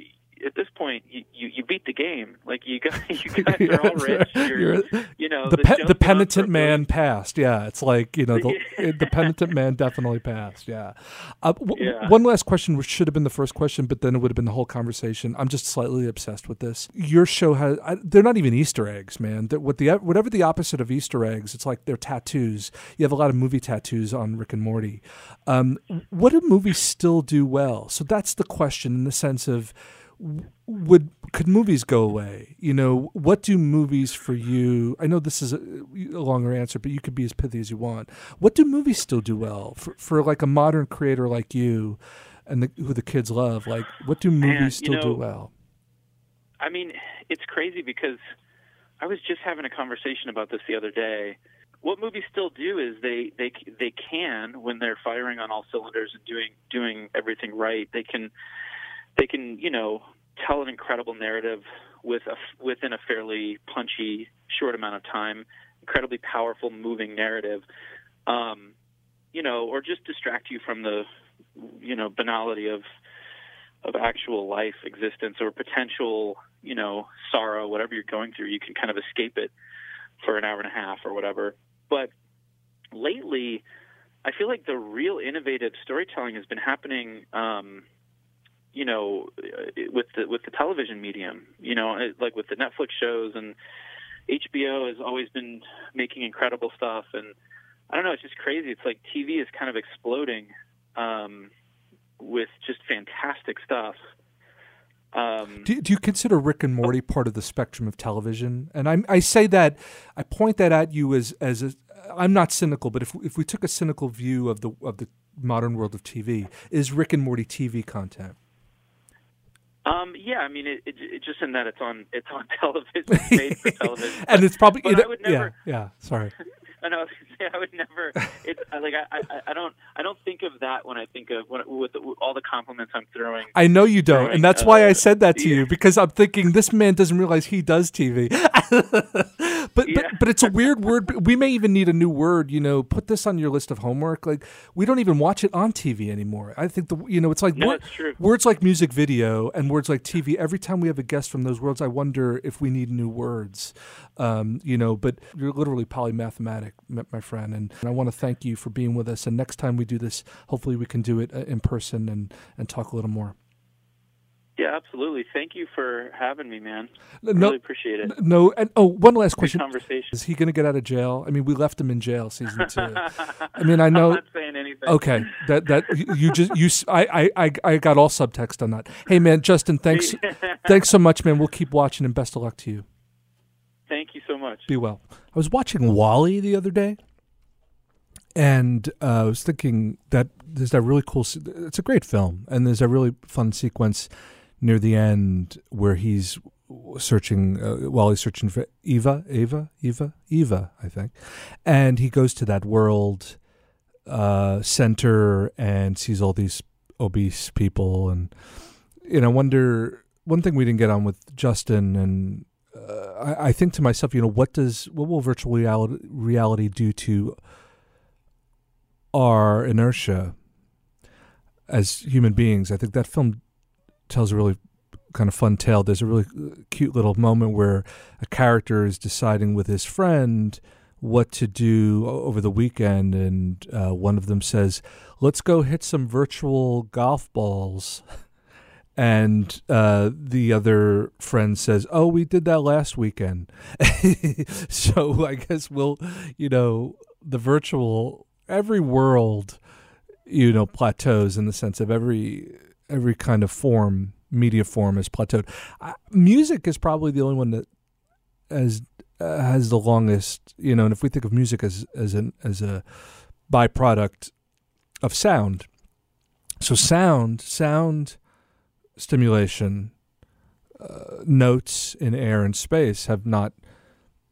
at this point you, you, you beat the game. Like you guys <laughs> you <laughs> guys are all rich. You're, You're- you know the the, pe- the penitent man passed. Yeah, it's like you know the <laughs> the penitent man definitely passed. Yeah. Uh, w- Yeah. One last question, which should have been the first question, but then it would have been the whole conversation. I'm just slightly obsessed with this. Your show has I, they're not even Easter eggs, man. That what the whatever the opposite of Easter eggs, it's like they're tattoos. You have a lot of movie tattoos on Rick and Morty. Um, what do movies still do well? So that's the question in the sense of would could movies go away? You know, what do movies for you? I know this is a, a longer answer, but you could be as pithy as you want. What do movies still do well for for like a modern creator like you, and the, who the kids love? Like, what do movies Man, still do well? I mean, it's crazy because I was just having a conversation about this the other day. What movies still do is they they they can when they're firing on all cylinders and doing doing everything right. They can they can you know tell an incredible narrative with a within a fairly punchy short amount of time. Incredibly powerful, moving narrative. Um, you know, or just distract you from the you know banality of of actual life existence or potential, you know, sorrow, whatever you're going through, you can kind of escape it for an hour and a half or whatever. But lately, I feel like the real innovative storytelling has been happening, um, you know, uh, with the with the television medium. You know, it- like with the Netflix shows and HBO has always been making incredible stuff, and I don't know, it's just crazy. It's like TV is kind of exploding um, with just fantastic stuff. Um, Do, do you consider Rick and Morty part of the spectrum of television? And I, I say that I point that at you as as a, I'm not cynical, but if if we took a cynical view of the of the modern world of TV, is Rick and Morty TV content? Um, yeah, I mean, it, it, it just in that it's on it's on <laughs> television, it's made for <laughs> television, and it's probably but you I would never. yeah yeah sorry <laughs> I know. I was gonna say I would never. It's like I, I I don't I don't think of that when I think of what with, the, all the compliments I'm throwing. I know you don't, Throwing, and that's why I uh, said that to yeah. you because I'm thinking this man doesn't realize he does TV. But Yeah. but but it's a <laughs> weird word. We may even need a new word. You know, put this on your list of homework. Like we don't even watch it on TV anymore. I think the you know it's like No, word- words like music video and words like TV. Every time we have a guest from those worlds, I wonder if we need new words. Um, you know, but you're literally polymathematic, my friend, and, and I want to thank you for being with us. And next time we do this, hopefully we can do it uh, in person and and talk a little more. Yeah, absolutely. Thank you for having me, man. No- really appreciate it. No, and oh, one last Good question: conversation. Is he going to get out of jail? I mean, we left him in jail season two. I mean, <laughs> I I'm know. not saying anything. Okay, that that you- just you just you I got all subtext on that. Hey, man, Justin, thanks <laughs> thanks so much, man. We'll keep watching, and best of luck to you. Thank you so much. Be well. I was watching WALL-E the other day, and uh, I was thinking that there's that really cool. It's a great film, and there's a really fun sequence near the end where he's searching uh, while he's searching for Eva, Eva, Eva, Eva, I think, and he goes to that world uh, center and sees all these obese people, and you know, wonder one thing we didn't get on with Justin and. Uh, I, I think to myself, you know, what does what will virtual reality, reality do to our inertia as human beings? I think that film tells a really kind of fun tale. There's a really uh, cute little moment where a character is deciding with his friend what to do over the weekend, and uh, one of them says, "Let's go hit some virtual golf balls." And uh, the other friend says, "Oh, we did that last weekend." <laughs> so I guess we'll, you know, the virtual every world, you know, plateaus in the sense of every every kind of form, media form is plateaued. Music is probably the only one that has uh, has the longest, you know. And if we think of music as as an as a byproduct of sound, so sound sound stimulation uh, notes in air and space have not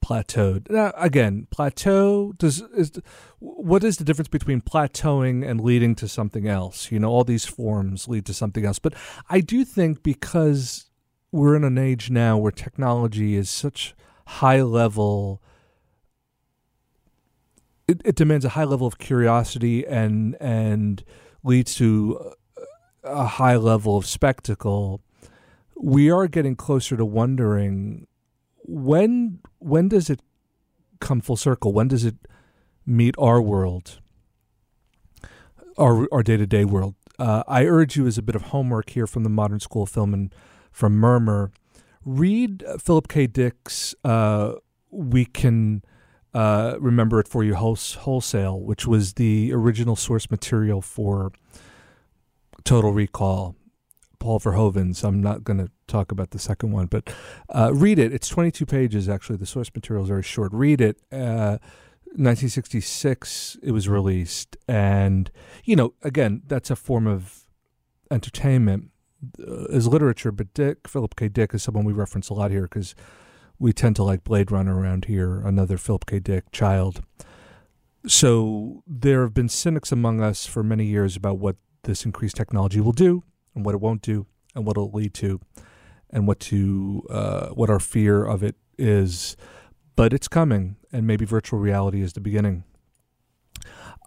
plateaued. Now, again, plateau does is what is the difference between plateauing and leading to something else? You know, all these forms lead to something else. But I do think because we're in an age now where technology is such high level it, it demands a high level of curiosity and and leads to a high level of spectacle, we are getting closer to wondering when when does it come full circle? When does it meet our world, our our day to day world? Uh, I urge you as a bit of homework here from the Modern School of Film and from Murmur, read Philip K. Dick's uh, "We Can." Uh, remember it for you wholesale, which was the original source material for Total Recall, Paul Verhoeven's. I'm not going to talk about the second one, but uh, read it. It's 22 pages, actually. The source material is very short. Read it. Uh, 1966, it was released. And, you know, again, that's a form of entertainment uh, as literature, but Dick, Philip K. Dick, is someone we reference a lot here because we tend to like Blade Runner around here, another Philip K. Dick child. So there have been cynics among us for many years about what this increased technology will do and what it won't do and what it'll lead to and what to uh, what our fear of it is. But it's coming and maybe virtual reality is the beginning.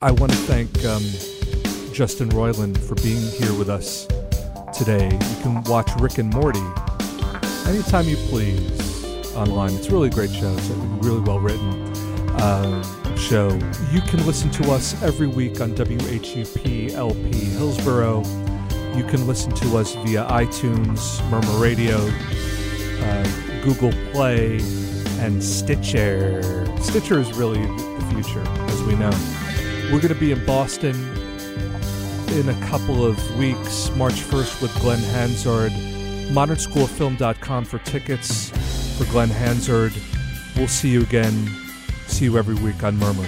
I want to thank um, justin roiland for being here with us today. You can watch rick and morty anytime you please online. It's a really great show. It's a really well written uh, show. You can listen to us every week on WHUP LP Hillsborough. You can listen to us via iTunes, Murmur Radio, uh, Google Play, and Stitcher. Stitcher is really the future, as we know. We're going to be in Boston in a couple of weeks, March 1st with Glen Hansard. ModernSchoolFilm.com for tickets for Glen Hansard. We'll see you again. See you every week on Murmur.